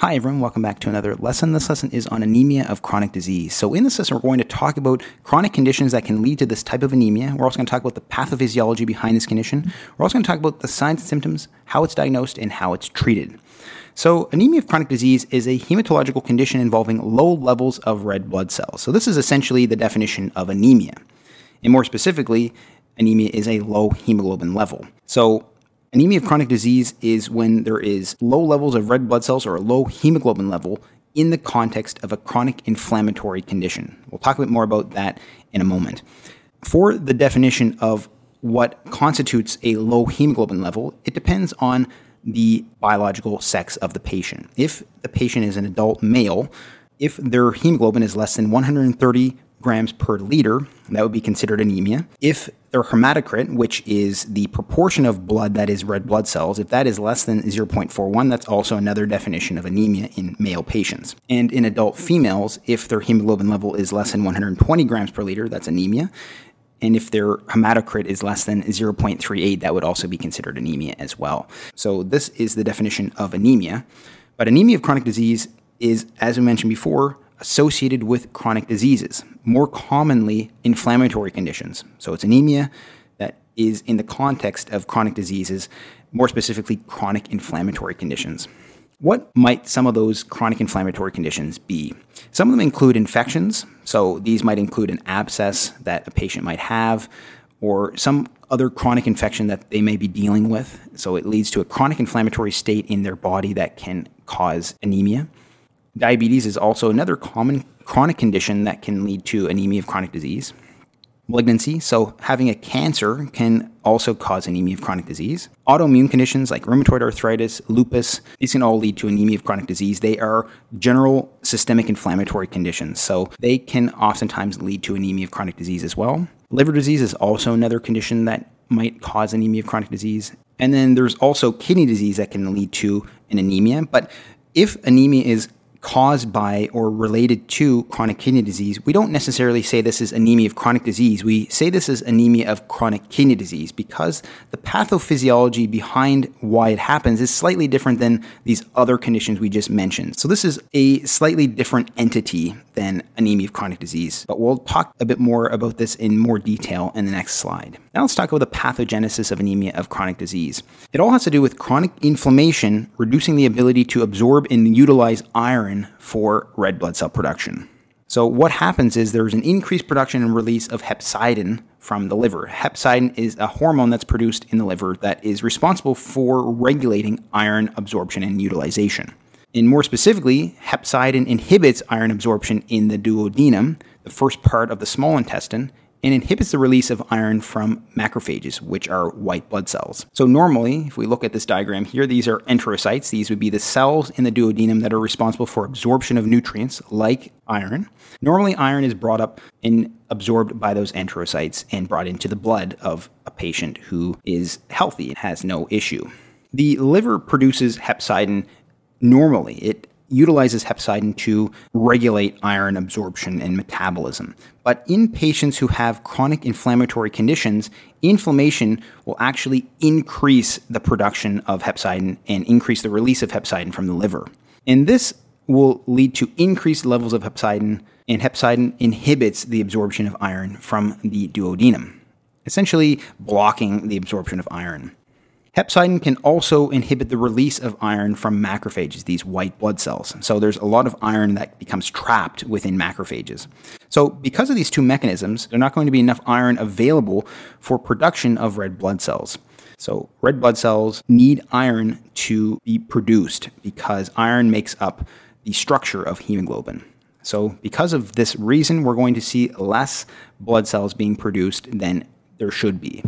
Hi, everyone. Welcome back to another lesson. This lesson is on anemia of chronic disease. So, in this lesson, we're going to talk about chronic conditions that can lead to this type of anemia. We're also going to talk about the pathophysiology behind this condition. We're also going to talk about the signs and symptoms, how it's diagnosed, and how it's treated. So, anemia of chronic disease is a hematological condition involving low levels of red blood cells. So, this is essentially the definition of anemia. And more specifically, anemia is a low hemoglobin level. So, Anemia of chronic disease is when there is low levels of red blood cells or a low hemoglobin level in the context of a chronic inflammatory condition. We'll talk a bit more about that in a moment. For the definition of what constitutes a low hemoglobin level, it depends on the biological sex of the patient. If the patient is an adult male, if their hemoglobin is less than 130 grams per liter, that would be considered anemia. If their hematocrit, which is the proportion of blood that is red blood cells, if that is less than 0.41, that's also another definition of anemia in male patients. And in adult females, if their hemoglobin level is less than 120 grams per liter, that's anemia. And if their hematocrit is less than 0.38, that would also be considered anemia as well. So, this is the definition of anemia. But anemia of chronic disease is, as we mentioned before, associated with chronic diseases, more commonly inflammatory conditions. So it's anemia that is in the context of chronic diseases, more specifically chronic inflammatory conditions. What might some of those chronic inflammatory conditions be? Some of them include infections. So these might include an abscess that a patient might have or some other chronic infection that they may be dealing with. So it leads to a chronic inflammatory state in their body that can cause anemia. Diabetes is also another common chronic condition that can lead to anemia of chronic disease. Malignancy, so having a cancer can also cause anemia of chronic disease. Autoimmune conditions like rheumatoid arthritis, lupus, these can all lead to anemia of chronic disease. They are general systemic inflammatory conditions, so they can oftentimes lead to anemia of chronic disease as well. Liver disease is also another condition that might cause anemia of chronic disease. And then there's also kidney disease that can lead to an anemia, but if anemia is caused by or related to chronic kidney disease, we don't necessarily say this is anemia of chronic disease. We say this is anemia of chronic kidney disease because the pathophysiology behind why it happens is slightly different than these other conditions we just mentioned. So this is a slightly different entity than anemia of chronic disease. But we'll talk a bit more about this in more detail in the next slide. Now let's talk about the pathogenesis of anemia of chronic disease. It all has to do with chronic inflammation reducing the ability to absorb and utilize iron for red blood cell production. So, what happens is there's an increased production and release of hepcidin from the liver. Hepcidin is a hormone that's produced in the liver that is responsible for regulating iron absorption and utilization. And more specifically, hepcidin inhibits iron absorption in the duodenum, the first part of the small intestine, and inhibits the release of iron from macrophages, which are white blood cells. So, normally, if we look at this diagram here, these are enterocytes. These would be the cells in the duodenum that are responsible for absorption of nutrients like iron. Normally, iron is brought up and absorbed by those enterocytes and brought into the blood of a patient who is healthy and has no issue. The liver produces hepcidin normally. It utilizes hepcidin to regulate iron absorption and metabolism. But in patients who have chronic inflammatory conditions, inflammation will actually increase the production of hepcidin and increase the release of hepcidin from the liver. And this will lead to increased levels of hepcidin, and hepcidin inhibits the absorption of iron from the duodenum, essentially blocking the absorption of iron. Hepcidin can also inhibit the release of iron from macrophages, these white blood cells. So there's a lot of iron that becomes trapped within macrophages. So because of these two mechanisms, there's not going to be enough iron available for production of red blood cells. So red blood cells need iron to be produced because iron makes up the structure of hemoglobin. So because of this reason, we're going to see less blood cells being produced than there should be.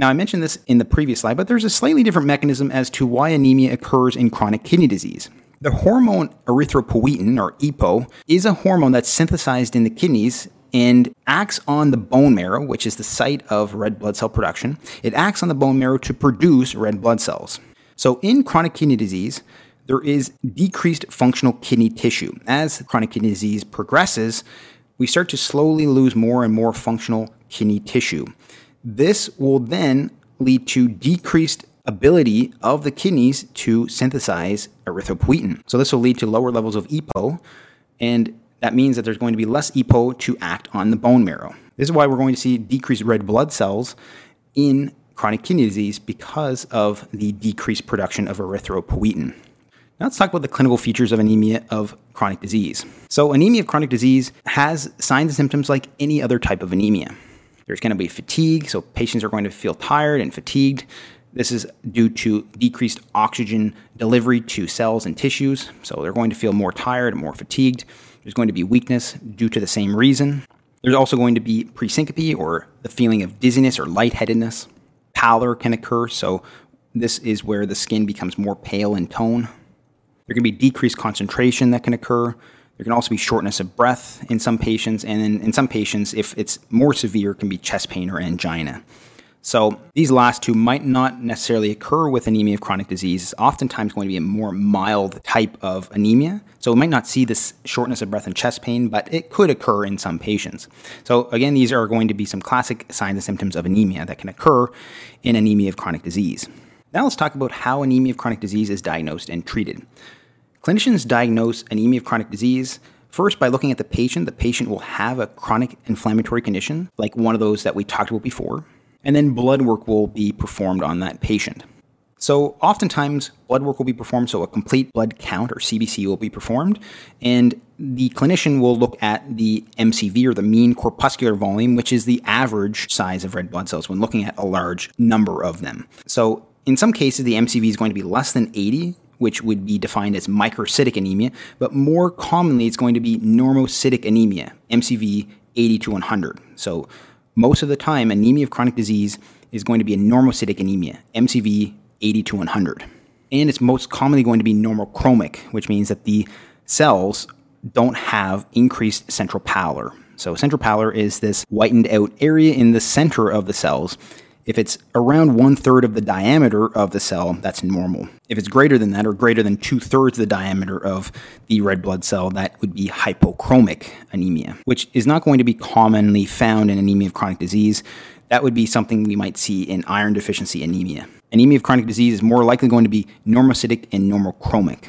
Now, I mentioned this in the previous slide, but there's a slightly different mechanism as to why anemia occurs in chronic kidney disease. The hormone erythropoietin, or EPO, is a hormone that's synthesized in the kidneys and acts on the bone marrow, which is the site of red blood cell production. It acts on the bone marrow to produce red blood cells. So, in chronic kidney disease, there is decreased functional kidney tissue. As chronic kidney disease progresses, we start to slowly lose more and more functional kidney tissue. This will then lead to decreased ability of the kidneys to synthesize erythropoietin. So this will lead to lower levels of EPO, and that means that there's going to be less EPO to act on the bone marrow. This is why we're going to see decreased red blood cells in chronic kidney disease because of the decreased production of erythropoietin. Now let's talk about the clinical features of anemia of chronic disease. So, anemia of chronic disease has signs and symptoms like any other type of anemia. There's going to be fatigue, so patients are going to feel tired and fatigued. This is due to decreased oxygen delivery to cells and tissues, so they're going to feel more tired and more fatigued. There's going to be weakness due to the same reason. There's also going to be presyncope or the feeling of dizziness or lightheadedness. Pallor can occur, so this is where the skin becomes more pale in tone. There can be decreased concentration that can occur. There can also be shortness of breath in some patients, and in, in some patients, if it's more severe, can be chest pain or angina. So these last two might not necessarily occur with anemia of chronic disease. It's oftentimes going to be a more mild type of anemia. So we might not see this shortness of breath and chest pain, but it could occur in some patients. So again, these are going to be some classic signs and symptoms of anemia that can occur in anemia of chronic disease. Now let's talk about how anemia of chronic disease is diagnosed and treated. Clinicians diagnose anemia of chronic disease first by looking at the patient. The patient will have a chronic inflammatory condition, like one of those that we talked about before, and then blood work will be performed on that patient. So, oftentimes, blood work will be performed, so a complete blood count or CBC will be performed, and the clinician will look at the MCV or the mean corpuscular volume, which is the average size of red blood cells when looking at a large number of them. So, in some cases, the MCV is going to be less than 80, which would be defined as microcytic anemia, but more commonly it's going to be normocytic anemia, MCV 80 to 100. So most of the time, anemia of chronic disease is going to be a normocytic anemia, MCV 80 to 100. And it's most commonly going to be normochromic, which means that the cells don't have increased central pallor. So central pallor is this whitened out area in the center of the cells if it's around one third of the diameter of the cell, that's normal. If it's greater than that, or greater than two thirds the diameter of the red blood cell, that would be hypochromic anemia, which is not going to be commonly found in anemia of chronic disease. That would be something we might see in iron deficiency anemia. Anemia of chronic disease is more likely going to be normocytic and normochromic.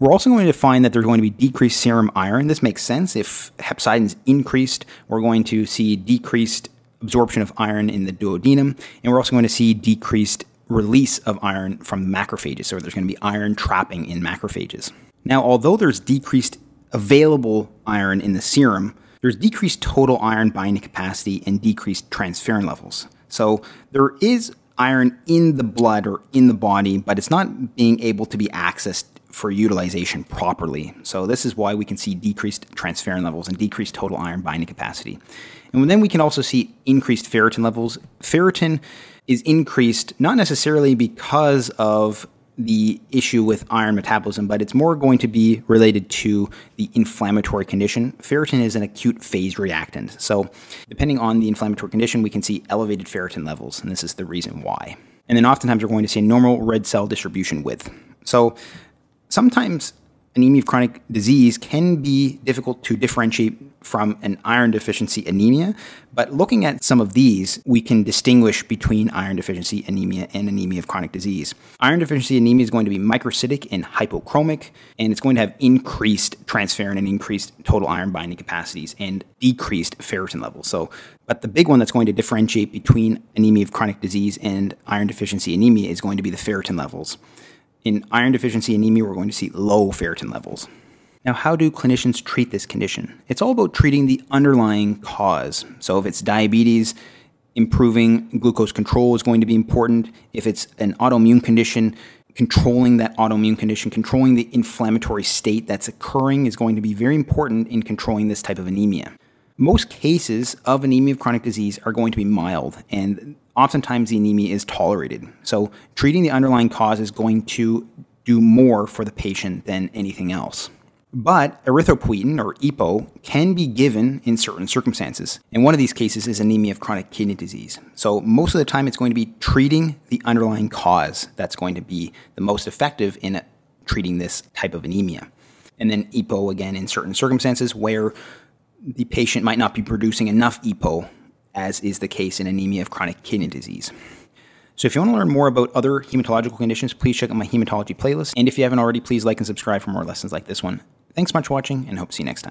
We're also going to find that there's going to be decreased serum iron. This makes sense. If hepcidin is increased, we're going to see decreased absorption of iron in the duodenum, and we're also going to see decreased release of iron from macrophages. So there's going to be iron trapping in macrophages. Now, although there's decreased available iron in the serum, there's decreased total iron binding capacity and decreased transferrin levels. So there is iron in the blood or in the body, but it's not being able to be accessed for utilization properly. So this is why we can see decreased transferrin levels and decreased total iron binding capacity. And then we can also see increased ferritin levels. Ferritin is increased not necessarily because of the issue with iron metabolism, but it's more going to be related to the inflammatory condition. Ferritin is an acute phase reactant. So, depending on the inflammatory condition, we can see elevated ferritin levels, and this is the reason why. And then oftentimes we're going to see normal red cell distribution width. So, sometimes anemia of chronic disease can be difficult to differentiate from an iron deficiency anemia, but looking at some of these, we can distinguish between iron deficiency anemia and anemia of chronic disease. Iron deficiency anemia is going to be microcytic and hypochromic, and it's going to have increased transferrin and increased total iron binding capacities and decreased ferritin levels. So, but the big one that's going to differentiate between anemia of chronic disease and iron deficiency anemia is going to be the ferritin levels. In iron deficiency anemia, we're going to see low ferritin levels. Now, how do clinicians treat this condition? It's all about treating the underlying cause. So, if it's diabetes, improving glucose control is going to be important. If it's an autoimmune condition, controlling that autoimmune condition, controlling the inflammatory state that's occurring is going to be very important in controlling this type of anemia. Most cases of anemia of chronic disease are going to be mild, and oftentimes the anemia is tolerated. So, treating the underlying cause is going to do more for the patient than anything else. But erythropoietin, or EPO, can be given in certain circumstances. And one of these cases is anemia of chronic kidney disease. So, most of the time, it's going to be treating the underlying cause that's going to be the most effective in treating this type of anemia. And then EPO, again, in certain circumstances where the patient might not be producing enough EPO, as is the case in anemia of chronic kidney disease. So if you want to learn more about other hematological conditions, please check out my hematology playlist. And if you haven't already, please like and subscribe for more lessons like this one. Thanks much for watching and hope to see you next time.